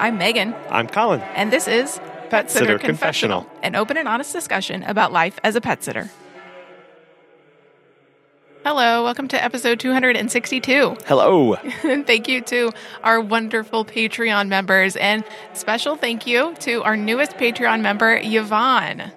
I'm Megan, I'm Colin. and this is Pet Sitter Confessional. an open and honest discussion about life as a pet sitter. Hello, welcome to episode 262. Hello. And thank you to our wonderful Patreon members, and special thank you to our newest Patreon member, Yvonne.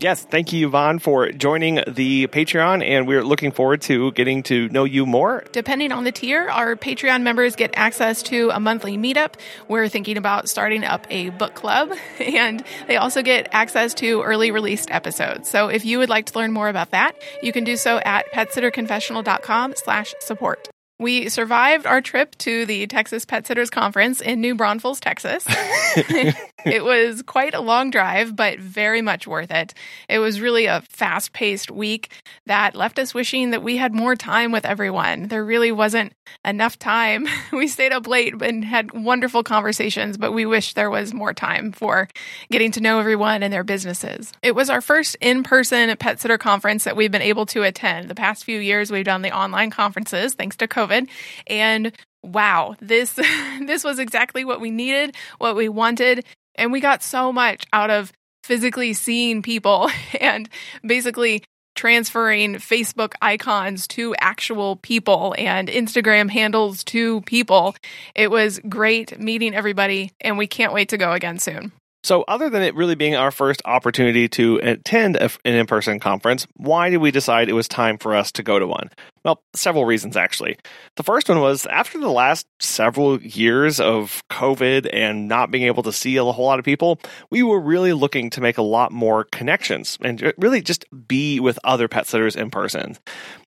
Yes, thank you, Yvonne, for joining the Patreon, and we're looking forward to getting to know you more. Depending on the tier, our Patreon members get access to a monthly meetup. We're thinking about starting up a book club, and they also get access to early released episodes. So if you would like to learn more about that, you can do so at petsitterconfessional.com slash support. We survived our trip to the Texas Pet Sitters Conference in New Braunfels, Texas. it was quite a long drive, but very much worth it. It was really a fast paced week that left us wishing that we had more time with everyone. There really wasn't enough time. We stayed up late and had wonderful conversations, but we wish there was more time for getting to know everyone and their businesses. It was our first in person pet sitter conference that we've been able to attend. The past few years, we've done the online conferences thanks to COVID. And wow, this this was exactly what we needed, what we wanted, and we got so much out of physically seeing people and basically transferring Facebook icons to actual people and Instagram handles to people. It was great meeting everybody and we can't wait to go again soon. So, other than it really being our first opportunity to attend an in person conference, why did we decide it was time for us to go to one? Well, several reasons actually. The first one was after the last several years of COVID and not being able to see a whole lot of people, we were really looking to make a lot more connections and really just be with other pet sitters in person.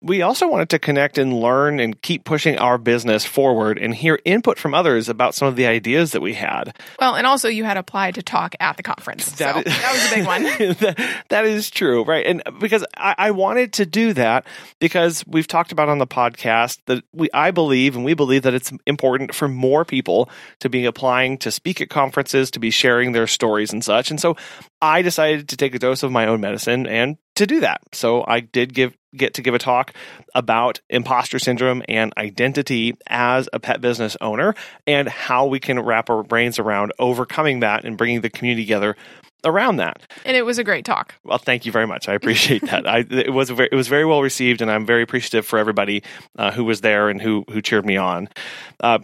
We also wanted to connect and learn and keep pushing our business forward and hear input from others about some of the ideas that we had. Well, and also you had applied to talk at the conference. That so is- that was a big one. that, that is true, right? And because I, I wanted to do that because we've talked about on the podcast that we I believe and we believe that it's important for more people to be applying to speak at conferences, to be sharing their stories and such. And so I decided to take a dose of my own medicine and to do that. So I did give get to give a talk about imposter syndrome and identity as a pet business owner and how we can wrap our brains around overcoming that and bringing the community together around that. and it was a great talk. Well, thank you very much. I appreciate that. I, it was very, it was very well received, and I'm very appreciative for everybody uh, who was there and who who cheered me on. Uh,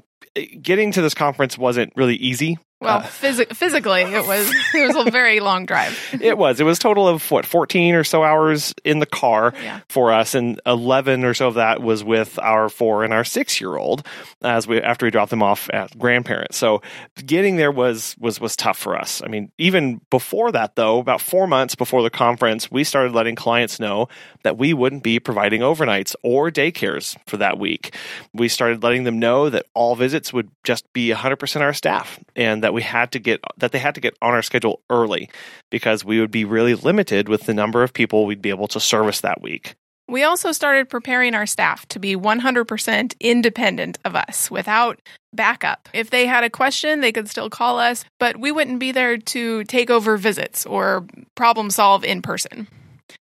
getting to this conference wasn't really easy. Well, Uh, physi- physically, it was it was a very long drive. It was. It was a total of what 14 or so hours in the car Yeah. for us, and 11 or so of that was with our four and our six year old as we after we dropped them off at grandparents. So getting there was was was tough for us. I mean, even before that though, about four months before the conference, we started letting clients know that we wouldn't be providing overnights or daycares for that week. We started letting them know that all visits would just be 100% our staff and that we had to get that they had to get on our schedule early because we would be really limited with the number of people we'd be able to service that week. We also started preparing our staff to be 100% independent of us without backup. If they had a question, they could still call us, but we wouldn't be there to take over visits or problem solve in person.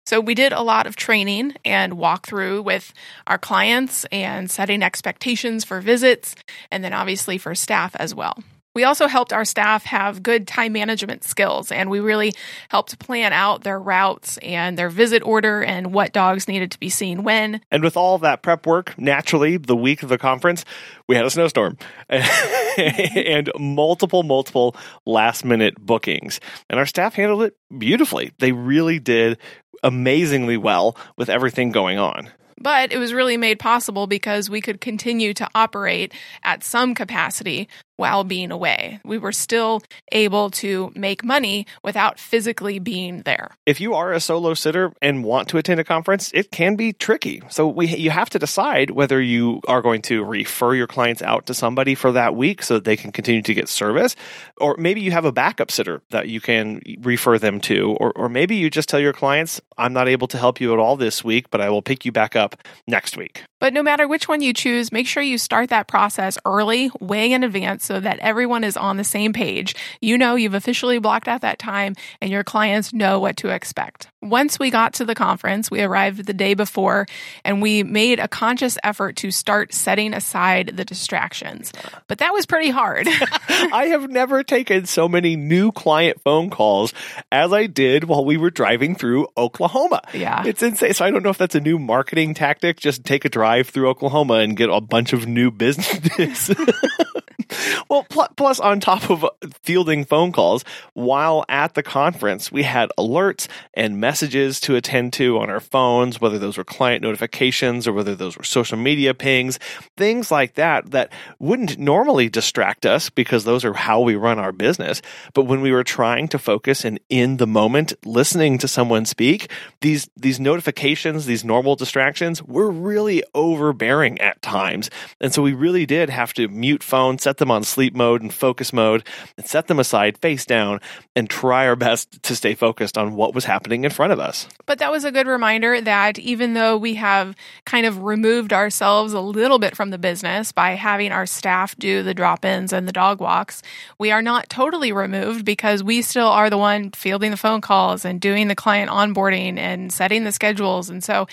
So we did a lot of training and walkthrough with our clients and setting expectations for visits and then obviously for staff as well. We also helped our staff have good time management skills and we really helped plan out their routes and their visit order and what dogs needed to be seen when. And with all that prep work, naturally, the week of the conference, we had a snowstorm and multiple, multiple last minute bookings. And our staff handled it beautifully. They really did amazingly well with everything going on. But it was really made possible because we could continue to operate at some capacity while being away. We were still able to make money without physically being there. If you are a solo sitter and want to attend a conference, it can be tricky. So we you have to decide whether you are going to refer your clients out to somebody for that week so that they can continue to get service, or maybe you have a backup sitter that you can refer them to, or or maybe you just tell your clients, "I'm not able to help you at all this week, but I will pick you back up next week." But no matter which one you choose, make sure you start that process early, way in advance, so that everyone is on the same page. You know you've officially blocked out that time and your clients know what to expect. Once we got to the conference, we arrived the day before and we made a conscious effort to start setting aside the distractions. But that was pretty hard. I have never taken so many new client phone calls as I did while we were driving through Oklahoma. Yeah. It's insane. So I don't know if that's a new marketing tactic. Just take a drive through Oklahoma and get a bunch of new business. well, pl- plus on top of uh, fielding phone calls, while at the conference, we had alerts and messages to attend to on our phones, whether those were client notifications or whether those were social media pings, things like that, that wouldn't normally distract us because those are how we run our business. But when we were trying to focus and in the moment listening to someone speak, these, these notifications, these normal distractions were really overbearing at times. And so we really did have to mute phones, set them on sleep mode and focus mode, and set them aside face down and try our best to stay focused on what was happening in front of us. But that was a good reminder that even though we have kind of removed ourselves a little bit from the business by having our staff do the drop ins and the dog walks, we are not totally removed because we still are the one fielding the phone calls and doing the client onboarding and setting the schedules. And so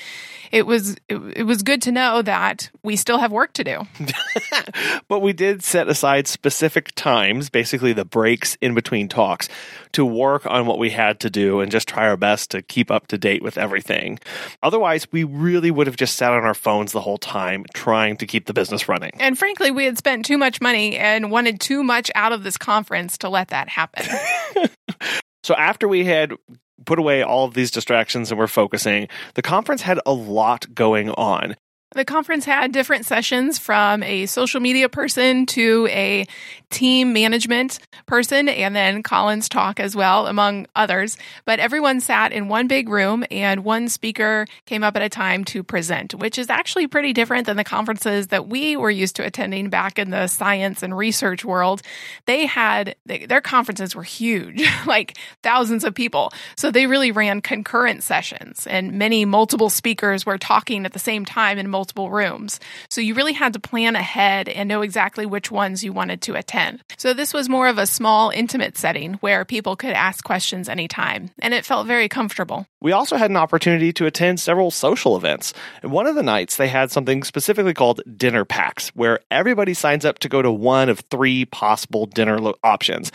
it was it, it was good to know that we still have work to do. but we did set aside specific times, basically the breaks in between talks, to work on what we had to do and just try our best to keep up to date with everything. Otherwise, we really would have just sat on our phones the whole time trying to keep the business running. And frankly, we had spent too much money and wanted too much out of this conference to let that happen. so after we had put away all of these distractions and we're focusing, the conference had a lot going on. The conference had different sessions from a social media person to a team management person, and then Colin's talk as well, among others. But everyone sat in one big room, and one speaker came up at a time to present, which is actually pretty different than the conferences that we were used to attending back in the science and research world. They had their conferences were huge, like thousands of people. So they really ran concurrent sessions, and many multiple speakers were talking at the same time in multiple multiple rooms. So you really had to plan ahead and know exactly which ones you wanted to attend. So this was more of a small, intimate setting where people could ask questions anytime, and it felt very comfortable. We also had an opportunity to attend several social events. And one of the nights, they had something specifically called dinner packs, where everybody signs up to go to one of three possible dinner lo- options.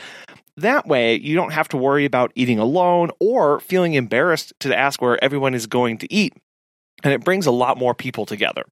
That way, you don't have to worry about eating alone or feeling embarrassed to ask where everyone is going to eat and it brings a lot more people together.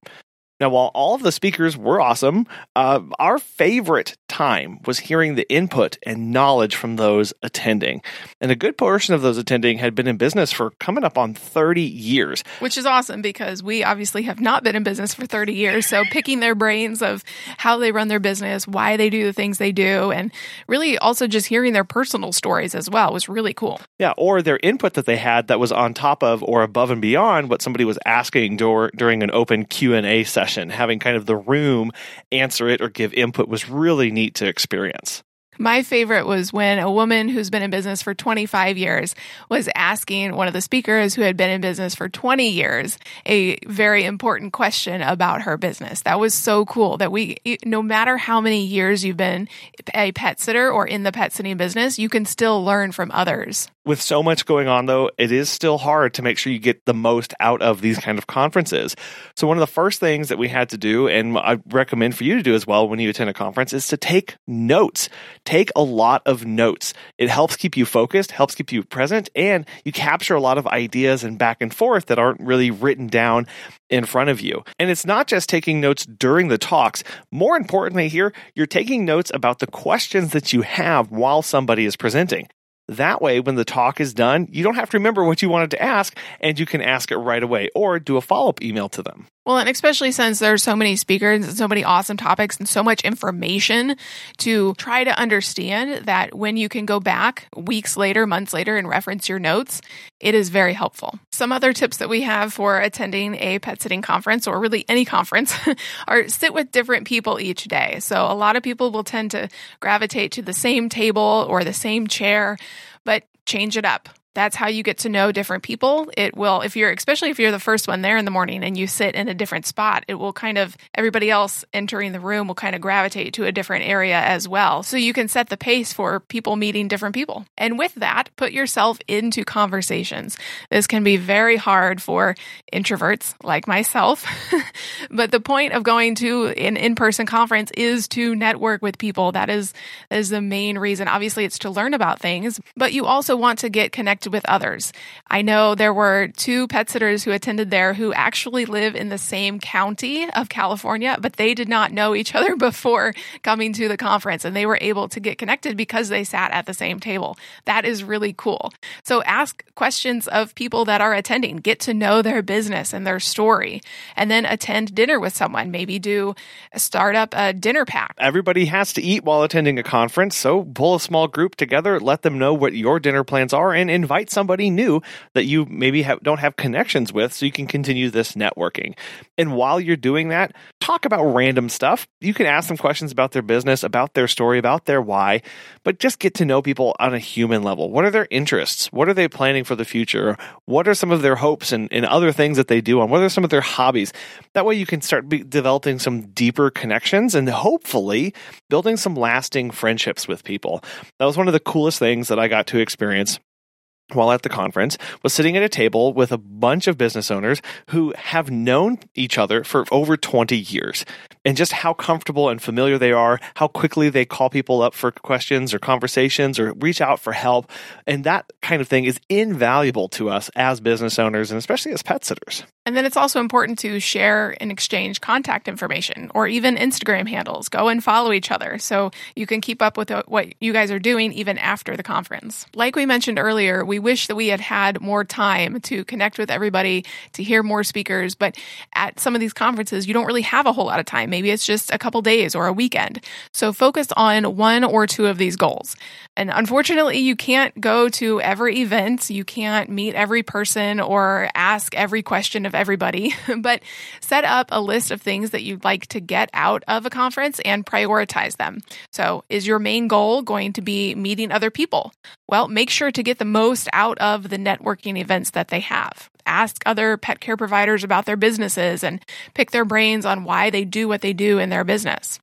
Now, while all of the speakers were awesome, uh, our favorite time was hearing the input and knowledge from those attending. And a good portion of those attending had been in business for coming up on 30 years. Which is awesome because we obviously have not been in business for 30 years. So picking their brains of how they run their business, why they do the things they do, and really also just hearing their personal stories as well was really cool. Yeah, or their input that they had that was on top of or above and beyond what somebody was asking dur- during an open Q&A session session, having kind of the room answer it or give input was really neat to experience. My favorite was when a woman who's been in business for 25 years was asking one of the speakers who had been in business for 20 years a very important question about her business. That was so cool that we, no matter how many years you've been a pet sitter or in the pet sitting business, you can still learn from others. With so much going on though it is still hard to make sure you get the most out of these kind of conferences. So one of the first things that we had to do and i recommend for you to do as well when you attend a conference is to take notes take a lot of notes it helps keep you focused helps keep you present and you capture a lot of ideas and back and forth that aren't really written down in front of you. And it's not just taking notes during the talks. More importantly, here, you're taking notes about the questions that you have while somebody is presenting. That way, when the talk is done, you don't have to remember what you wanted to ask and you can ask it right away or do a follow up email to them. Well, and especially since there's so many speakers and so many awesome topics and so much information to try to understand that when you can go back weeks later, months later, and reference your notes, it is very helpful. Some other tips that we have for attending a pet sitting conference or really any conference are sit with different people each day. So a lot of people will tend to gravitate to the same table or the same chair, but change it up That's how you get to know different people. It will, if you're, especially if you're the first one there in the morning and you sit in a different spot, it will kind of, everybody else entering the room will kind of gravitate to a different area as well. So you can set the pace for people meeting different people. And with that, put yourself into conversations. This can be very hard for introverts like myself. but the point of going to an in-person conference is to network with people. That is, that is the main reason. Obviously, it's to learn about things, but you also want to get connected with others. I know there were two pet sitters who attended there who actually live in the same county of California, but they did not know each other before coming to the conference and they were able to get connected because they sat at the same table. That is really cool. So ask questions of people that are attending, get to know their business and their story, and then attend dinner with someone. Maybe do uh, start up a dinner pack. Everybody has to eat while attending a conference, so pull a small group together, let them know what your dinner plans are, and invite somebody new that you maybe have, don't have connections with so you can continue this networking. And while you're doing that, talk about random stuff. You can ask them questions about their business, about their story, about their why, but just get to know people on a human level. What are their interests? What are they planning for the future? What are some of their hopes and, and other things that they do? And what are some of their hobbies? That way you can start developing some deeper connections and hopefully building some lasting friendships with people. That was one of the coolest things that I got to experience while at the conference was sitting at a table with a bunch of business owners who have known each other for over 20 years and just how comfortable and familiar they are, how quickly they call people up for questions or conversations or reach out for help. And that kind of thing is invaluable to us as business owners and especially as pet sitters. And then it's also important to share and exchange contact information or even Instagram handles. Go and follow each other so you can keep up with what you guys are doing even after the conference. Like we mentioned earlier, we wish that we had had more time to connect with everybody, to hear more speakers, but at some of these conferences, you don't really have a whole lot of time. Maybe it's just a couple days or a weekend. So focus on one or two of these goals. And unfortunately, you can't go to every event, you can't meet every person or ask every question of everybody, but set up a list of things that you'd like to get out of a conference and prioritize them. So, is your main goal going to be meeting other people? Well, make sure to get the most out of the networking events that they have. Ask other pet care providers about their businesses and pick their brains on why they do what they do in their business.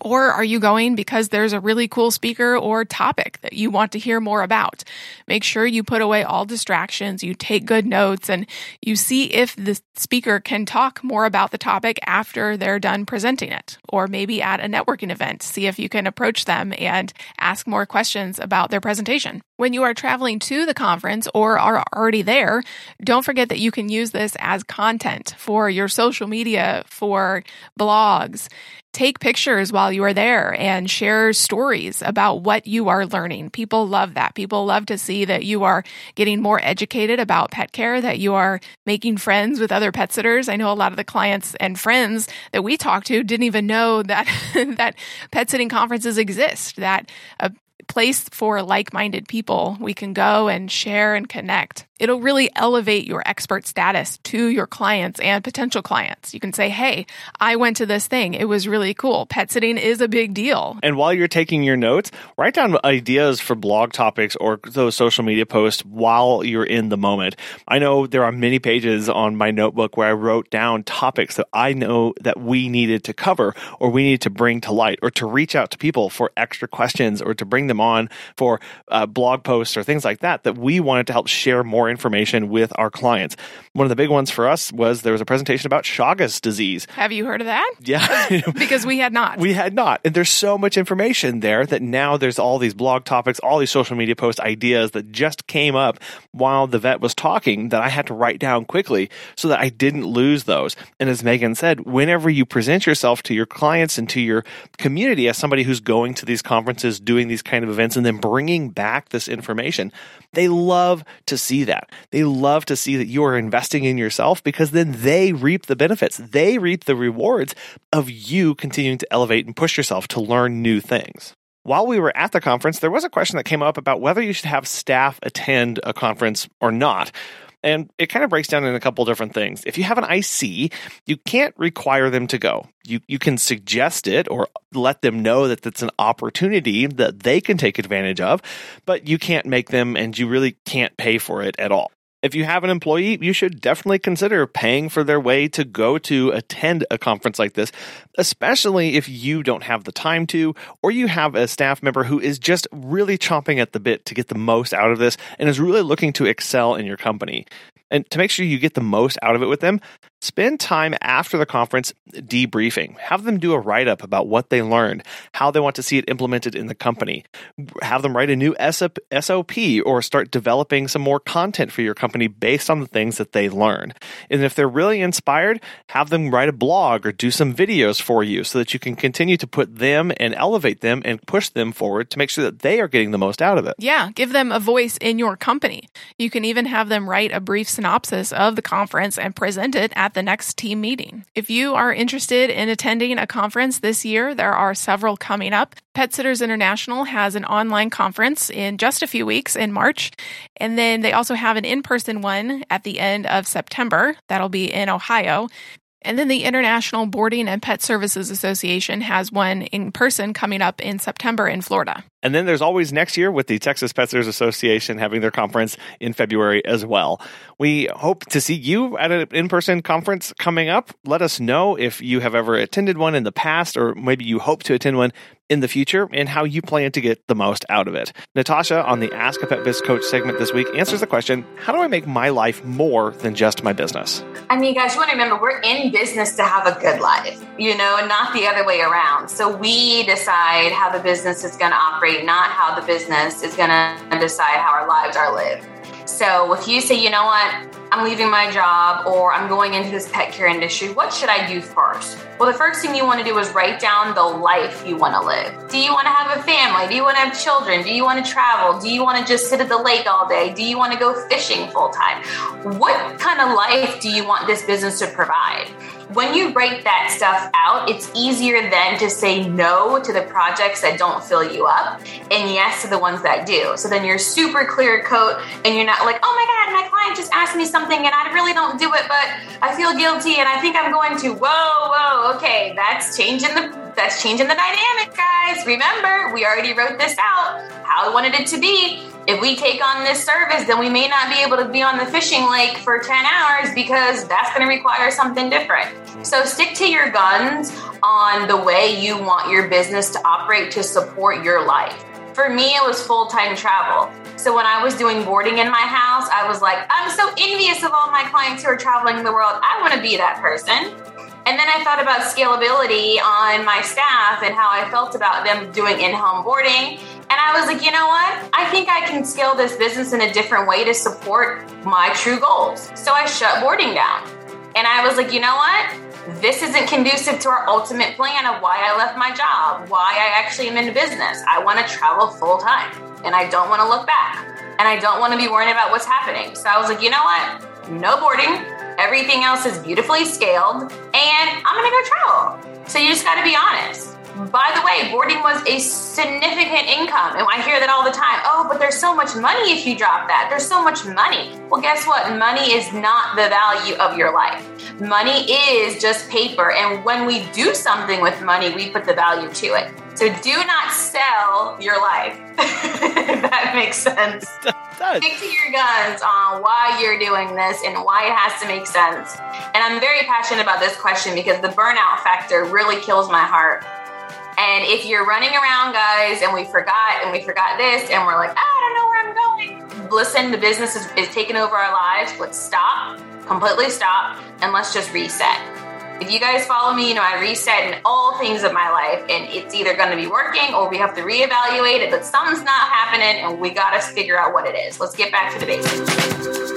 Or are you going because there's a really cool speaker or topic that you want to hear more about? Make sure you put away all distractions, you take good notes, and you see if the speaker can talk more about the topic after they're done presenting it. Or maybe at a networking event, see if you can approach them and ask more questions about their presentation. When you are traveling to the conference or are already there, don't forget that you can use this as content for your social media, for blogs take pictures while you are there and share stories about what you are learning. People love that. People love to see that you are getting more educated about pet care, that you are making friends with other pet sitters. I know a lot of the clients and friends that we talk to didn't even know that that pet sitting conferences exist, that a place for like-minded people we can go and share and connect it'll really elevate your expert status to your clients and potential clients. You can say, Hey, I went to this thing. It was really cool. Pet sitting is a big deal. And while you're taking your notes, write down ideas for blog topics or those social media posts while you're in the moment. I know there are many pages on my notebook where I wrote down topics that I know that we needed to cover or we needed to bring to light or to reach out to people for extra questions or to bring them on for uh, blog posts or things like that that we wanted to help share more information with our clients. One of the big ones for us was there was a presentation about Chagas disease. Have you heard of that? Yeah. because we had not. We had not. And there's so much information there that now there's all these blog topics, all these social media post ideas that just came up while the vet was talking that I had to write down quickly so that I didn't lose those. And as Megan said, whenever you present yourself to your clients and to your community as somebody who's going to these conferences, doing these kind of events, and then bringing back this information, they love to see that. They love to see that you are investing in yourself because then they reap the benefits. They reap the rewards of you continuing to elevate and push yourself to learn new things. While we were at the conference, there was a question that came up about whether you should have staff attend a conference or not. And it kind of breaks down in a couple different things. If you have an IC, you can't require them to go. You, you can suggest it or let them know that that's an opportunity that they can take advantage of, but you can't make them and you really can't pay for it at all. If you have an employee, you should definitely consider paying for their way to go to attend a conference like this, especially if you don't have the time to, or you have a staff member who is just really chomping at the bit to get the most out of this and is really looking to excel in your company. And to make sure you get the most out of it with them, spend time after the conference debriefing. Have them do a write up about what they learned, how they want to see it implemented in the company. Have them write a new SOP or start developing some more content for your company based on the things that they learn. And if they're really inspired, have them write a blog or do some videos for you so that you can continue to put them and elevate them and push them forward to make sure that they are getting the most out of it. Yeah, give them a voice in your company. You can even have them write a brief synopsis of the conference and present it at the next team meeting. If you are interested in attending a conference this year, there are several coming up. Pet Sitters International has an online conference in just a few weeks in March. And then they also have an in person one at the end of September. That'll be in Ohio. And then the International Boarding and Pet Services Association has one in person coming up in September in Florida. And then there's always next year with the Texas Pet Sitters Association having their conference in February as well. We hope to see you at an in person conference coming up. Let us know if you have ever attended one in the past or maybe you hope to attend one in the future and how you plan to get the most out of it. Natasha on the Ask a Pet Biz Coach segment this week answers the question How do I make my life more than just my business? I mean, guys, you want to remember we're in business to have a good life, you know, not the other way around. So we decide how the business is going to operate, not how the business is going to decide how our lives are lived. So if you say, you know what, I'm leaving my job or I'm going into this pet care industry, what should I do first? Well, the first thing you want to do is write down the life you want to live. Do you want to have a family? Do you want to have children? Do you want to travel? Do you want to just sit at the lake all day? Do you want to go fishing full time? What kind of life do you want this business to provide? When you write that stuff out, it's easier then to say no to the projects that don't fill you up and yes to the ones that do. So then you're super clear coat and you're not like, oh my God, my client just asked me something and I really don't do it, but I feel guilty and I think I'm going to. Whoa, whoa, okay, that's changing the that's changing the dynamic, guys. Remember, we already wrote this out, how I wanted it to be. If we take on this service, then we may not be able to be on the fishing lake for 10 hours because that's going to require something different. So stick to your guns on the way you want your business to operate to support your life. For me, it was full time travel. So when I was doing boarding in my house, I was like, I'm so envious of all my clients who are traveling the world. I want to be that person. And then I thought about scalability on my staff and how I felt about them doing in home boarding. And I was like, you know what? I think I can scale this business in a different way to support my true goals. So I shut boarding down. And I was like, you know what? This isn't conducive to our ultimate plan of why I left my job, why I actually am in business. I want to travel full time and I don't want to look back and I don't want to be worrying about what's happening. So I was like, you know what? No boarding. Everything else is beautifully scaled and I'm to go travel. So you just got to be honest. By the way, boarding was a significant income. And I hear that all the time. Oh, but there's so much money if you drop that. There's so much money. Well, guess what? Money is not the value of your life. Money is just paper. And when we do something with money, we put the value to it. So do not sell your life. that makes sense. Stick to your guns on why you're doing this and why it has to make sense. And I'm very passionate about this question because the burnout factor really kills my heart. And if you're running around, guys, and we forgot and we forgot this, and we're like, ah, I don't know where I'm going. Listen, the business is, is taking over our lives. Let's stop, completely stop, and let's just reset. If you guys follow me, you know I reset in all things of my life, and it's either going to be working or we have to reevaluate it, but something's not happening, and we got to figure out what it is. Let's get back to the basics.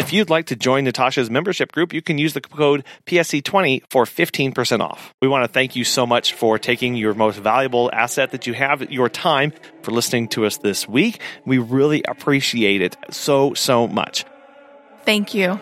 If you'd like to join Natasha's membership group, you can use the code PSC20 for 15% off. We want to thank you so much for taking your most valuable asset that you have, your time, for listening to us this week. We really appreciate it so, so much. Thank you.